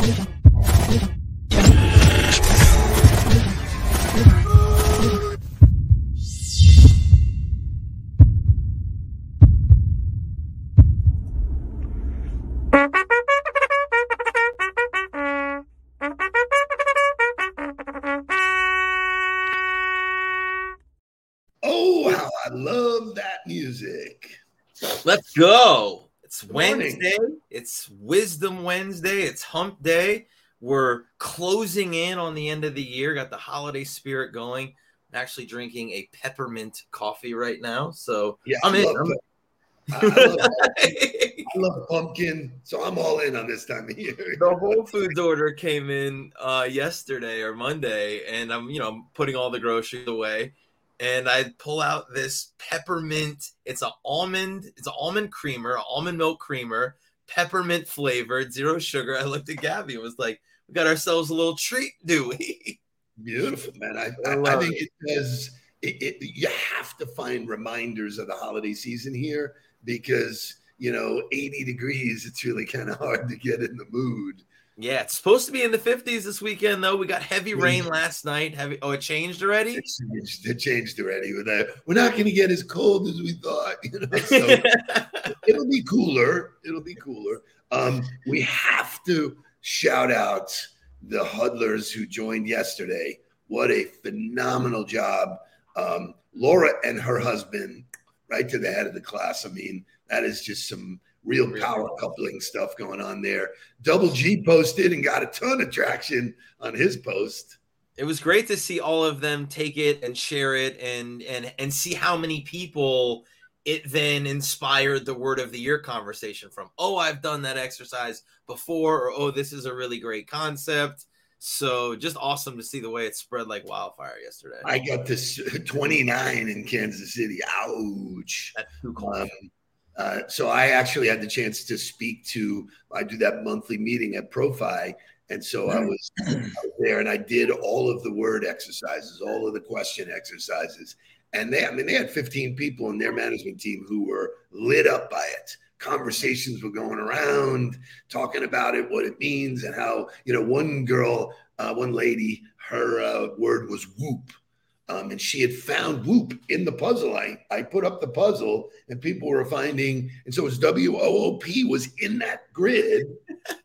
Oh, Hump Day. We're closing in on the end of the year. Got the holiday spirit going. I'm actually drinking a peppermint coffee right now. So Yeah, I'm I in. love, I'm- I, love, I love pumpkin, so I'm all in on this time of year. the Whole Foods order came in uh, yesterday or Monday, and I'm you know I'm putting all the groceries away, and I pull out this peppermint. It's an almond. It's an almond creamer, almond milk creamer, peppermint flavored, zero sugar. I looked at Gabby and was like, "We got ourselves a little treat, do we?" Beautiful, man. I, I I, think it does. It, it, you have to find reminders of the holiday season here because you know 80 degrees. It's really kind of hard to get in the mood. Yeah, it's supposed to be in the 50s this weekend though. We got heavy rain last night. Heavy. Oh, it changed already. It changed, it changed already. We're not, we're not going to get as cold as we thought. You know, so it'll be cooler. It'll be cooler. Um, we have to shout out the huddlers who joined yesterday. What a phenomenal job. Um, Laura and her husband, right to the head of the class. I mean, that is just some real power coupling stuff going on there. Double G posted and got a ton of traction on his post. it was great to see all of them take it and share it and and and see how many people it then inspired the word of the year conversation from oh i've done that exercise before or oh this is a really great concept so just awesome to see the way it spread like wildfire yesterday I got this 29 in Kansas City. Ouch. That's too cool. Um, uh, so I actually had the chance to speak to. I do that monthly meeting at Profi, and so I was, I was there, and I did all of the word exercises, all of the question exercises, and they, I mean, they had 15 people in their management team who were lit up by it. Conversations were going around, talking about it, what it means, and how you know one girl, uh, one lady, her uh, word was whoop. Um, and she had found whoop in the puzzle. I, I put up the puzzle and people were finding, and so it was W O O P was in that grid.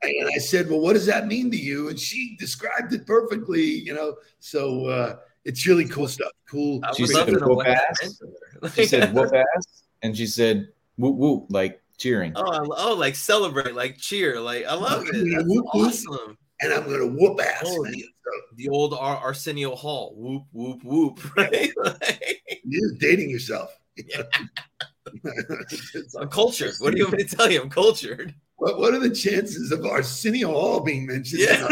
And I said, Well, what does that mean to you? And she described it perfectly, you know. So uh, it's really cool stuff. Cool. She said love whoop ass. that meant to her. She said whoop ass, and she said whoop whoop, like cheering. oh, I- oh, like celebrate, like cheer, like I love it. That's Whoop, whoop. And I'm gonna whoop ass, Oh. The old Ar- Arsenio Hall, whoop whoop whoop, right? You're dating yourself. I'm cultured. What do you want me to tell you? I'm cultured. what, what are the chances of Arsenio Hall being mentioned? Yeah.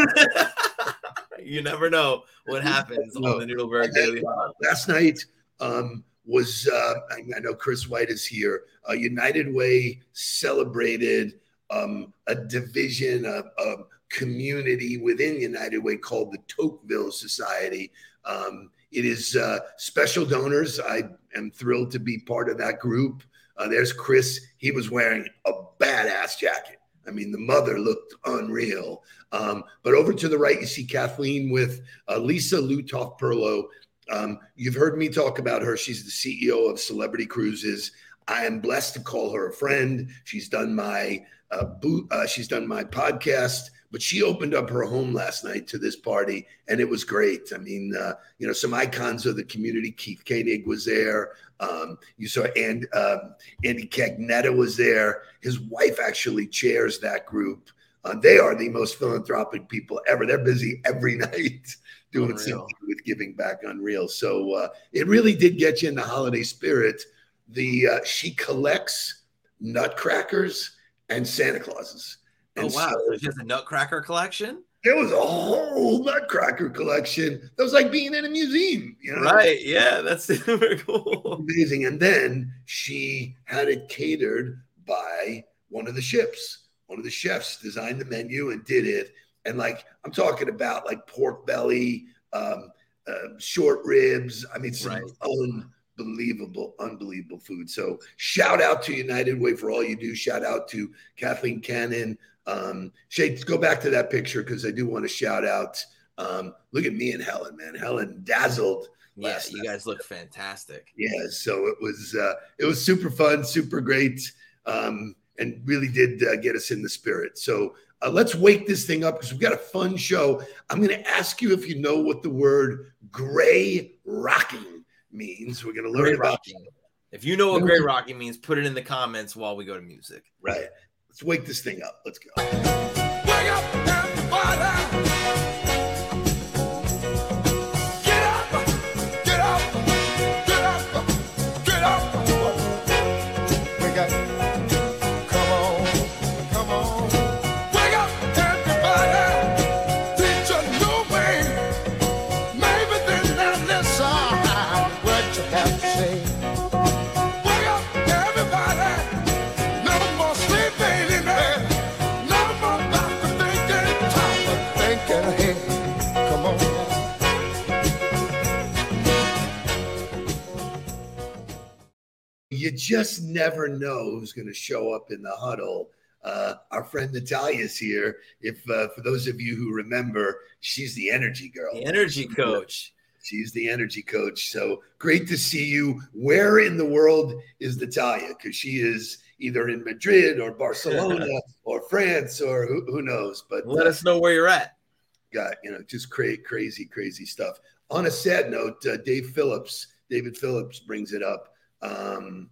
you never know what happens on the Nudelberg Daily. last night um, was uh, I, I know Chris White is here. Uh, United Way celebrated um, a division, a, a community within United Way called the Tocqueville Society. Um, it is uh, special donors. I am thrilled to be part of that group. Uh, there's Chris. He was wearing a badass jacket. I mean, the mother looked unreal. Um, but over to the right, you see Kathleen with uh, Lisa Lutoff Perlo. Um, you've heard me talk about her. She's the CEO of Celebrity Cruises. I am blessed to call her a friend. She's done my uh, boot. Uh, she's done my podcast. But she opened up her home last night to this party, and it was great. I mean, uh, you know, some icons of the community. Keith Koenig was there. Um, you saw and um, Andy Cagnetta was there. His wife actually chairs that group. Uh, they are the most philanthropic people ever. They're busy every night doing Unreal. something with giving back unreal. So uh, it really did get you in the holiday spirit. The uh, she collects nutcrackers and Santa Clauses. Oh And wow! so So she has a Nutcracker collection, there was a whole nutcracker collection. That was like being in a museum, you know? right? Yeah, that's super cool. amazing. And then she had it catered by one of the ships. One of the chefs designed the menu and did it. And like I'm talking about like pork belly, um, uh, short ribs. I mean, some Right. unbelievable, unbelievable food. So shout out to United Way for all you do. Shout out to Kathleen Cannon. Um, Shay, go back to that picture because I do want to shout out. Um, look at me and Helen, man. Helen dazzled. Yeah, you guys look fantastic. Yeah, so it was uh, it was super fun, super great, um, and really did uh, get us in the spirit. So uh, let's wake this thing up because we've got a fun show. I'm going to ask you if you know what the word "gray rocking" means. We're going to learn about. Rocking. If you know what gray rocking means, put it in the comments while we go to music. Right. Let's wake this thing up. Let's go. You just never know who's going to show up in the huddle. Uh, our friend Natalia's here. If uh, for those of you who remember, she's the energy girl, the energy coach. She's the energy coach. So great to see you. Where in the world is Natalia? Because she is either in Madrid or Barcelona or France or who, who knows. But let uh, us know where you're at. Got you know just crazy, crazy, crazy stuff. On a sad note, uh, Dave Phillips, David Phillips brings it up um,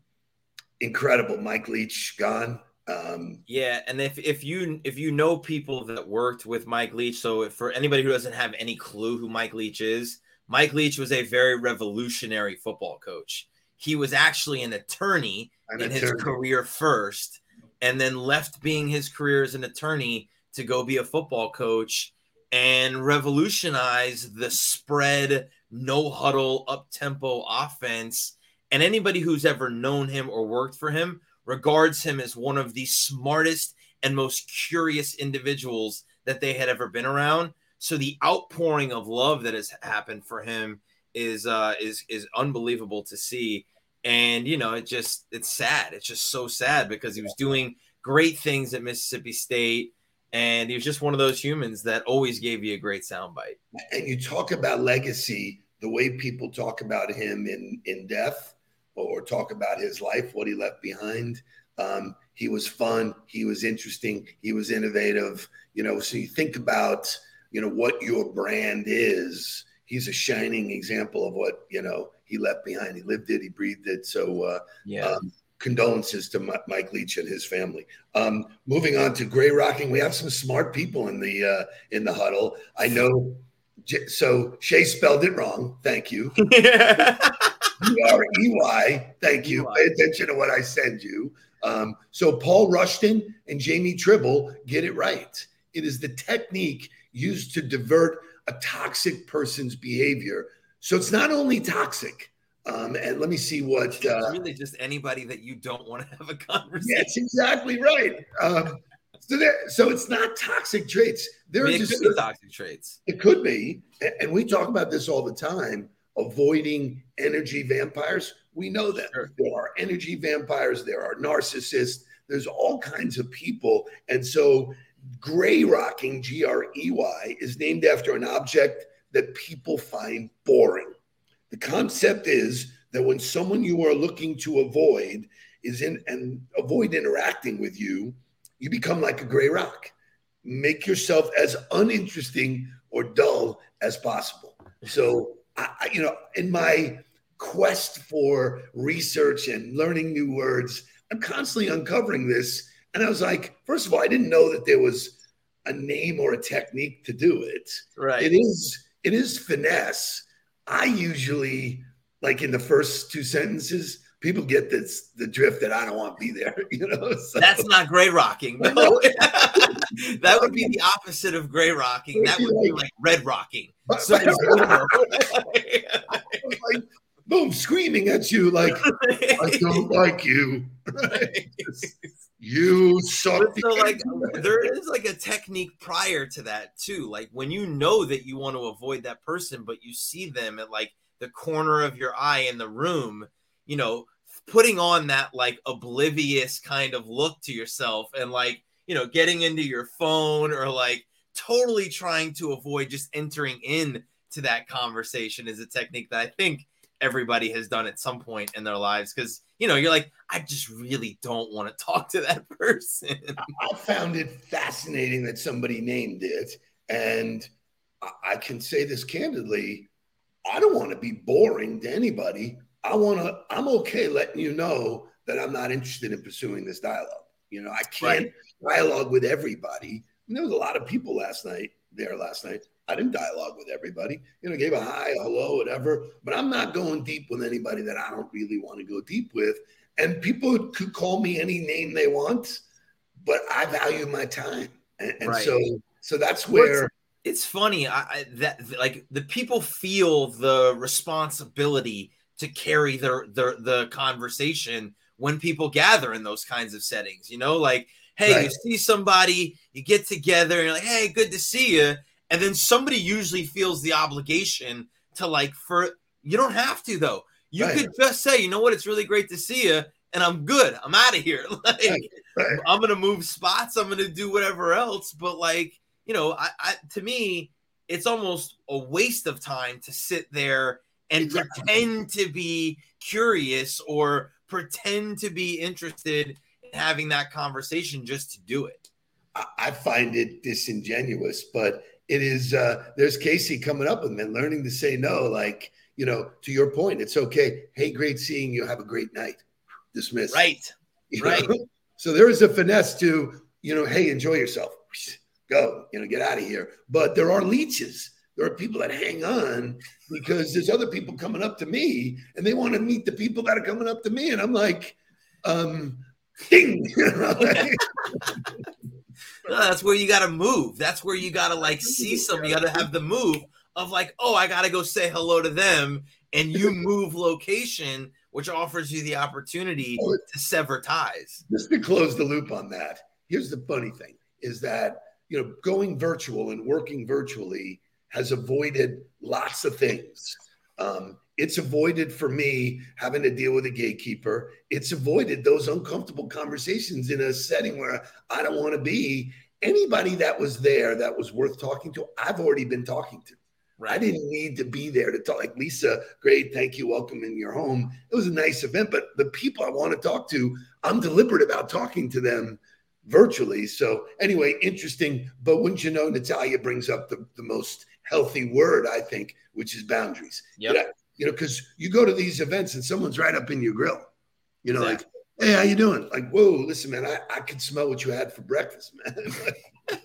incredible. Mike Leach gone. Um, yeah, and if if you if you know people that worked with Mike Leach, so for anybody who doesn't have any clue who Mike Leach is, Mike Leach was a very revolutionary football coach. He was actually an attorney an in attorney. his career first, and then left being his career as an attorney to go be a football coach and revolutionize the spread, no huddle, up tempo offense and anybody who's ever known him or worked for him regards him as one of the smartest and most curious individuals that they had ever been around. So the outpouring of love that has happened for him is uh is is unbelievable to see. And you know, it just it's sad. It's just so sad because he was doing great things at Mississippi State and he was just one of those humans that always gave you a great soundbite. And you talk about legacy, the way people talk about him in in death or talk about his life, what he left behind. Um, he was fun. He was interesting. He was innovative. You know, so you think about, you know, what your brand is. He's a shining example of what, you know, he left behind. He lived it. He breathed it. So, uh, yeah. Um, condolences to Mike Leach and his family. Um, moving on to Gray Rocking, we have some smart people in the uh, in the huddle. I know. So Shay spelled it wrong. Thank you. E R E Y. Thank you. Pay attention to what I send you. Um, so Paul Rushton and Jamie Tribble get it right. It is the technique used to divert a toxic person's behavior. So it's not only toxic. Um, and let me see what. It's uh, really just anybody that you don't want to have a conversation. That's exactly right. Um, so, there, so it's not toxic traits. There I mean, are just toxic traits. It could be, and we talk about this all the time avoiding energy vampires. We know that sure. there are energy vampires, there are narcissists, there's all kinds of people. And so, gray rocking, G R E Y, is named after an object that people find boring. The concept is that when someone you are looking to avoid is in and avoid interacting with you, you become like a gray rock. Make yourself as uninteresting or dull as possible. So I, you know, in my quest for research and learning new words, I'm constantly uncovering this. And I was like, first of all, I didn't know that there was a name or a technique to do it. Right. It is it is finesse. I usually like in the first two sentences, people get this the drift that I don't want to be there. You know, so. that's not gray rocking. No. that would be the opposite of gray rocking. That would be like red rocking. So like, boom, screaming at you like I don't like you. you suck. So like there is like a technique prior to that too. Like when you know that you want to avoid that person, but you see them at like the corner of your eye in the room you know, putting on that like oblivious kind of look to yourself and like, you know, getting into your phone or like totally trying to avoid just entering in to that conversation is a technique that I think everybody has done at some point in their lives because you know you're like i just really don't want to talk to that person. I found it fascinating that somebody named it and i can say this candidly i don't want to be boring to anybody i want to i'm okay letting you know that i'm not interested in pursuing this dialogue you know i can't right. dialogue with everybody and there was a lot of people last night there last night I didn't dialogue with everybody. You know, gave a hi, a hello, whatever. But I'm not going deep with anybody that I don't really want to go deep with. And people could call me any name they want, but I value my time, and, and right. so so that's where. it's funny I, I, that like the people feel the responsibility to carry their, their the conversation when people gather in those kinds of settings you know like hey right. you see somebody you get together and you're like hey good to see you and then somebody usually feels the obligation to like for you don't have to though you right. could just say you know what it's really great to see you and i'm good i'm out of here like right. Right. i'm gonna move spots i'm gonna do whatever else but like you know I, I, to me it's almost a waste of time to sit there and exactly. pretend to be curious or pretend to be interested in having that conversation just to do it I find it disingenuous, but it is uh, there's Casey coming up with men learning to say no. Like you know, to your point, it's okay. Hey, great seeing you. Have a great night. Dismiss. Right. You right. Know? So there is a finesse to you know. Hey, enjoy yourself. Go. You know, get out of here. But there are leeches. There are people that hang on because there's other people coming up to me and they want to meet the people that are coming up to me, and I'm like, um, ding. No, that's where you got to move. That's where you got to like see some. You got to have the move of like, oh, I got to go say hello to them, and you move location, which offers you the opportunity to sever ties. Just to close the loop on that, here's the funny thing: is that you know going virtual and working virtually has avoided lots of things. Um, it's avoided for me having to deal with a gatekeeper. It's avoided those uncomfortable conversations in a setting where I don't want to be. Anybody that was there that was worth talking to, I've already been talking to. Right. I didn't need to be there to talk. Like Lisa, great, thank you, welcome in your home. It was a nice event, but the people I want to talk to, I'm deliberate about talking to them virtually. So anyway, interesting. But wouldn't you know, Natalia brings up the, the most healthy word, I think, which is boundaries. Yeah you know, because you go to these events and someone's right up in your grill. You know, exactly. like, hey, how you doing? Like, whoa, listen, man, I, I can smell what you had for breakfast, man.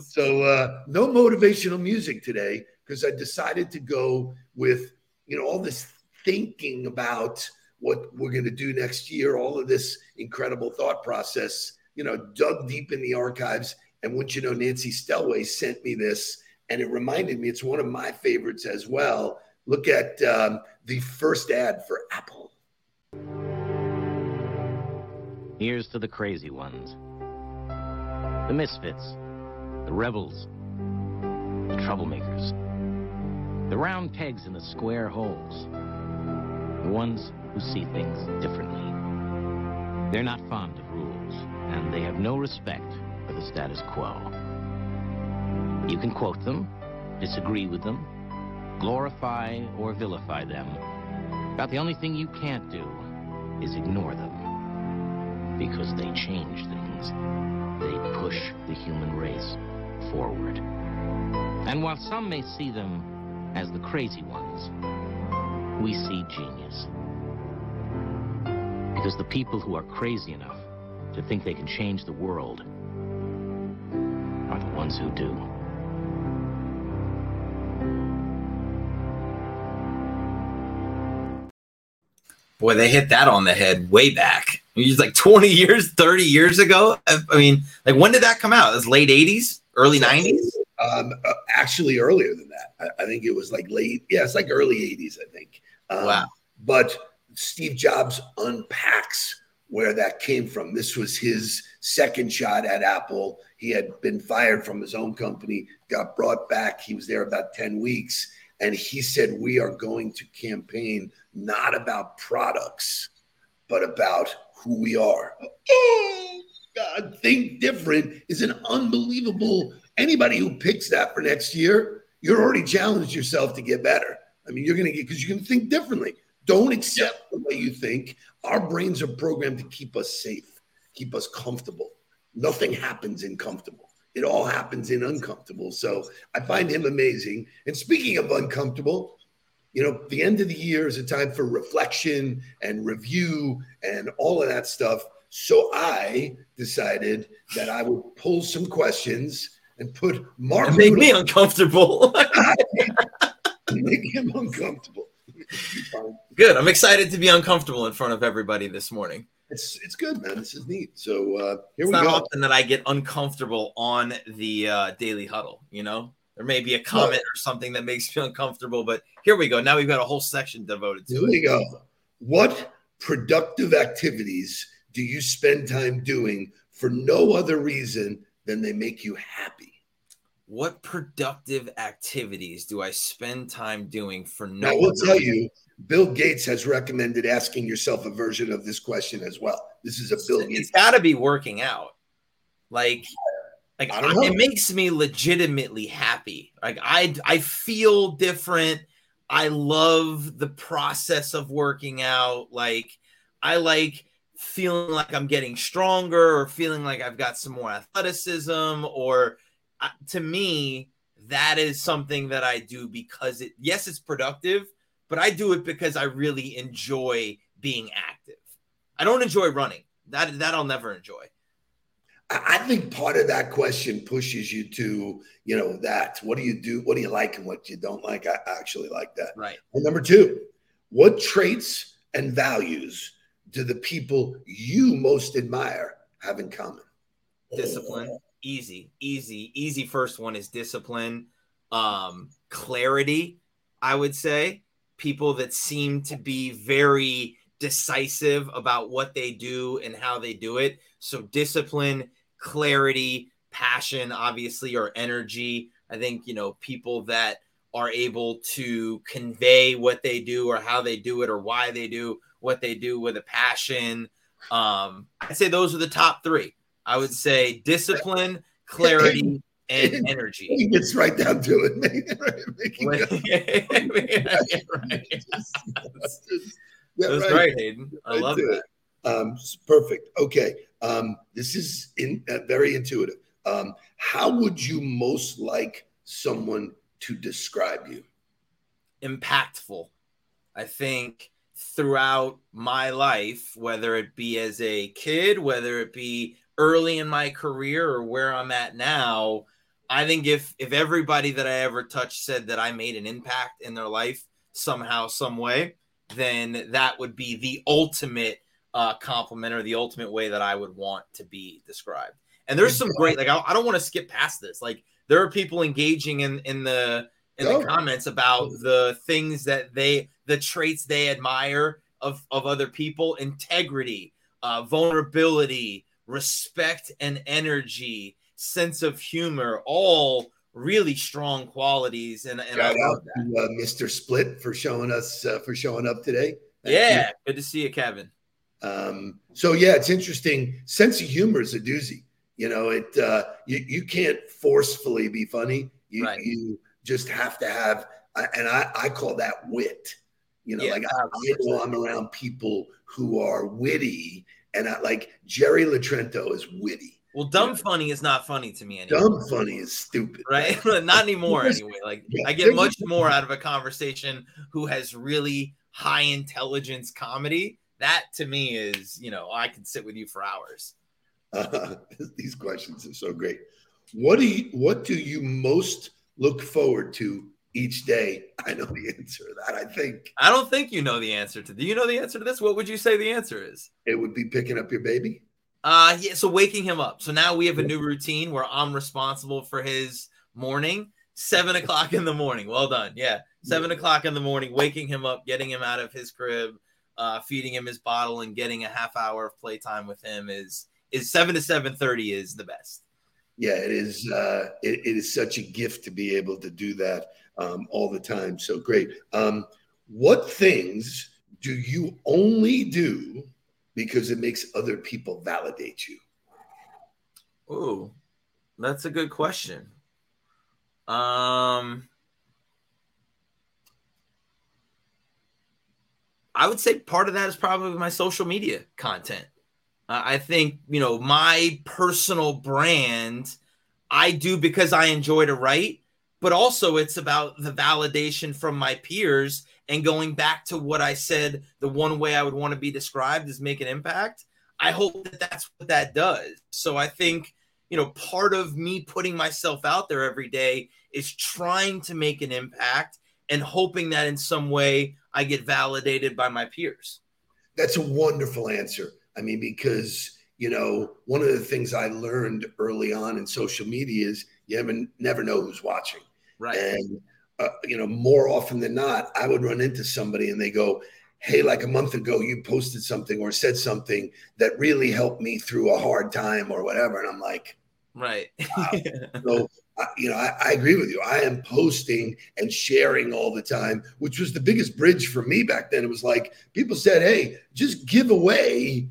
so uh, no motivational music today because I decided to go with, you know, all this thinking about what we're going to do next year, all of this incredible thought process, you know, dug deep in the archives. And once you know, Nancy Stelway sent me this, and it reminded me, it's one of my favorites as well Look at um, the first ad for Apple. Here's to the crazy ones the misfits, the rebels, the troublemakers, the round pegs in the square holes, the ones who see things differently. They're not fond of rules, and they have no respect for the status quo. You can quote them, disagree with them, glorify or vilify them. About the only thing you can't do is ignore them. Because they change things. They push the human race forward. And while some may see them as the crazy ones, we see genius. Because the people who are crazy enough to think they can change the world are the ones who do. Boy, they hit that on the head way back. It's like 20 years, 30 years ago. I mean, like when did that come out? It was late 80s, early 90s? Um, uh, actually, earlier than that. I, I, think it was like late. Yeah, it's like early 80s, I think. Um, wow. But Steve Jobs unpacks where that came from. This was his second shot at Apple. He had been fired from his own company, got brought back. He was there about 10 weeks. And he said we are going to campaign not about products, but about who we are. Oh God, think different is an unbelievable. Anybody who picks that for next year, you're already challenged yourself to get better. I mean, you're going to get because you can think differently. Don't accept the way you think. Our brains are programmed to keep us safe, keep us comfortable. Nothing happens in comfortable. It all happens in uncomfortable. So I find him amazing. And speaking of uncomfortable, you know, the end of the year is a time for reflection and review and all of that stuff. So I decided that I would pull some questions and put Mark. It made me uncomfortable. make him uncomfortable. Good. I'm excited to be uncomfortable in front of everybody this morning. It's it's good, man. This is neat. So uh, here it's we not go. often that I get uncomfortable on the uh, daily huddle. You know, there may be a comment or something that makes me uncomfortable, but here we go. Now we've got a whole section devoted to Here it. Here we go. What productive activities do you spend time doing for no other reason than they make you happy? What productive activities do I spend time doing for no? Now, I will tell you, Bill Gates has recommended asking yourself a version of this question as well. This is a Bill it's Gates. got to be working out. Like, like I know. it makes me legitimately happy. Like I, I feel different. I love the process of working out. Like I like feeling like I'm getting stronger or feeling like I've got some more athleticism or uh, to me that is something that I do because it yes it's productive but I do it because I really enjoy being active. I don't enjoy running. That that I'll never enjoy. I think part of that question pushes you to, you know, that. What do you do? What do you like and what you don't like? I actually like that. Right. And number two, what traits and values do the people you most admire have in common? Discipline. Easy, easy, easy. First one is discipline. Um, clarity, I would say. People that seem to be very decisive about what they do and how they do it. So discipline, clarity, passion, obviously, or energy. I think, you know, people that are able to convey what they do or how they do it or why they do what they do with a passion. Um, I'd say those are the top three. I would say discipline, clarity, and energy. He gets right down to it. man. Right, making Right. Yeah, That's right, Hayden. I Right love that. it. Um, perfect. Okay. Um, this is in, uh, very intuitive. Um, how would you most like someone to describe you? impactful. I think throughout my life, whether it be as a kid, whether it be early in my career or where I'm at now, I think if if everybody that I ever touched said that I made an impact in their life somehow, some way, then that would be the ultimate uh, compliment or the ultimate way that I would want to be described. And there's some great like I, I don't want to skip past this. Like there are people engaging in in the in the comments about the things that they the traits they admire of of other people integrity uh vulnerability respect and energy sense of humor all really strong qualities and, and i love out that to uh, Mr. Split for showing us uh, for showing up today. Thank you. yeah good to see you kevin Um, so yeah, it's interesting. Sense of humor is a doozy. You know, it uh, you you can't forcefully be funny. You Right. you just have to have, and I I call that wit. You know, Yeah, like I, I know I'm around people who are witty, and I like Jerry Latrento is witty. well dumb funny is not funny to me anymore Dumb funny is stupid. right? Not anymore, anyway. Like Yeah. I get much more out of a conversation who has really high intelligence comedy. That to me is, you know, I can sit with you for hours. Uh, these questions are so great. What do you what do you most look forward to each day? I know the answer to that. I think I don't think you know the answer to. Do you know the answer to this? What would you say the answer is? it would be picking up your baby. Uh yeah, so waking him up. So now we have a new routine where I'm responsible for his morning, seven o'clock in the morning. Well done. Yeah. Seven o'clock in the morning, waking him up, getting him out of his crib, uh, feeding him his bottle, and getting a half hour of playtime with him is is seven to seven thirty is the best. yeah, it is. Uh, it, it is such a gift to be able to do that um, all the time. So great. Um, what things do you only do because it makes other people validate you? Oh, that's a good question. Um, I would say part of that is probably my social media content. Uh, I think, you know, my personal brand, I do because I enjoy to write, but also it's about the validation from my peers and going back to what I said the one way I would want to be described is make an impact. I hope that that's what that does. So I think, you know, part of me putting myself out there every day is trying to make an impact and hoping that in some way I get validated by my peers. That's a wonderful answer. I mean, because you know, one of the things I learned early on in social media is you never, never know who's watching. Right. And uh, you know, more often than not, I would run into somebody and they go, "Hey, like a month ago, you posted something or said something that really helped me through a hard time or whatever," and I'm like, "Right." Wow. so you know, I, I, agree with you. I am posting and sharing all the time, which was the biggest bridge for me back then. It was like people said, "Hey, just give away."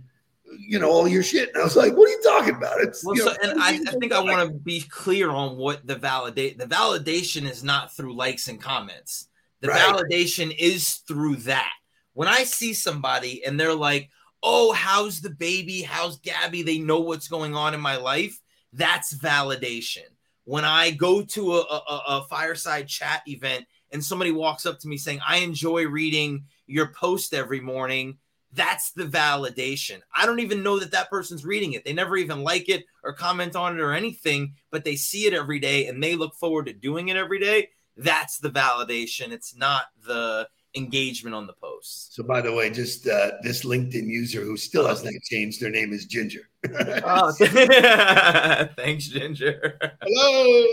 You know all your shit, and I was like, "What are you talking about?" It's well, so, know, and I, I think I want to be clear on what the validate. The validation is not through likes and comments. The Right. validation is through that. When I see somebody and they're like, "Oh, how's the baby? How's Gabby?" They know what's going on in my life. That's validation. When I go to a, a, a fireside chat event and somebody walks up to me saying, "I enjoy reading your post every morning," that's the validation. I don't even know that that person's reading it. They never even like it or comment on it or anything, but they see it every day and they look forward to doing it every day. That's the validation. It's not the engagement on the posts. So, by the way, just uh, this LinkedIn user who still has not changed, their name is Ginger. Oh, thanks, Ginger. Hello.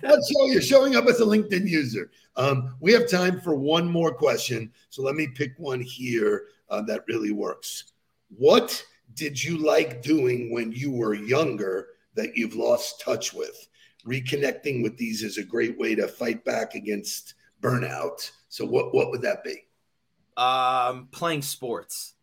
what show? You're showing up as a LinkedIn user. Um, we have time for one more question. So, let me pick one here uh, that really works. What did you like doing when you were younger that you've lost touch with? Reconnecting with these is a great way to fight back against burnout. So, what, what would that be? um, playing sports.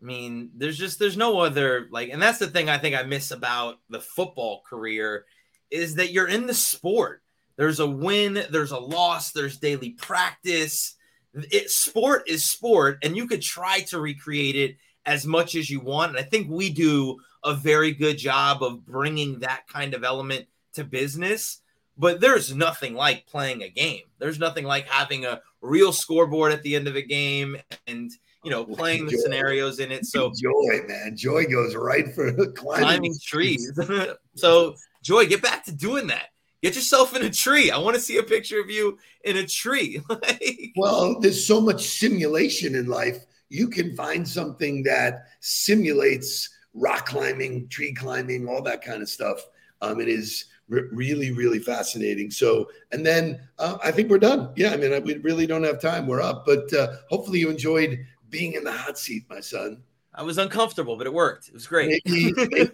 I mean, there's just there's no other like, and that's the thing I think I miss about the football career is that you're in the sport. There's a win, there's a loss, there's daily practice. It sport is sport, and you could try to recreate it as much as you want. And I think we do a very good job of bringing that kind of element to business. But there's nothing like playing a game. There's nothing like having a real scoreboard at the end of a game and you know playing the scenarios in it. So joy, man, joy goes right for climbing, climbing trees. so Joy, get back to doing that. Get yourself in a tree. I want to see a picture of you in a tree. like, Well, there's so much simulation in life. You can find something that simulates rock climbing, tree climbing, all that kind of stuff. Um, it is re- really, really fascinating. So, and then uh, I think we're done. Yeah, I mean, I- we really don't have time. We're up, but uh, hopefully you enjoyed being in the hot seat, my son. I was uncomfortable, but it worked. It was great. Maybe, maybe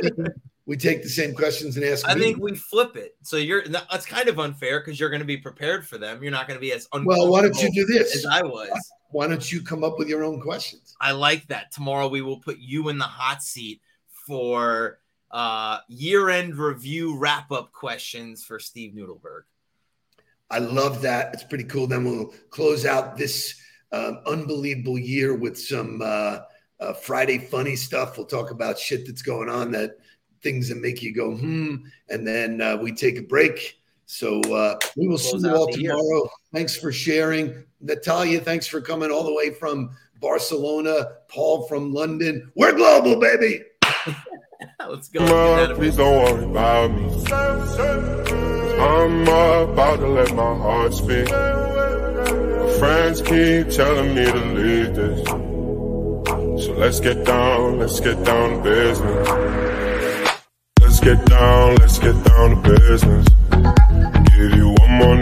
we take the same questions and ask. I me. think we flip it. So you're that's kind of unfair because you're going to be prepared for them. You're not going to be as Well, why don't you do this? as I was. Why don't you come up with your own questions? I like that. Tomorrow we will put you in the hot seat for uh year-end review wrap-up questions for Steve Nudelberg. I love that. It's pretty cool. Then we'll close out this um, unbelievable year with some uh, uh, Friday funny stuff. We'll talk about shit that's going on, that things that make you go hmm, and then uh, we take a break. So uh, we will see you all the year. tomorrow. Thanks for sharing, Natalia. Thanks for coming all the way from Barcelona. Paul from London. We're global, baby. Let's go. Please don't worry about me. I'm about to let my heart speak. My friends keep telling me to leave this. So let's get down, let's get down to business. Let's get down, let's get down to business. Give you one more night.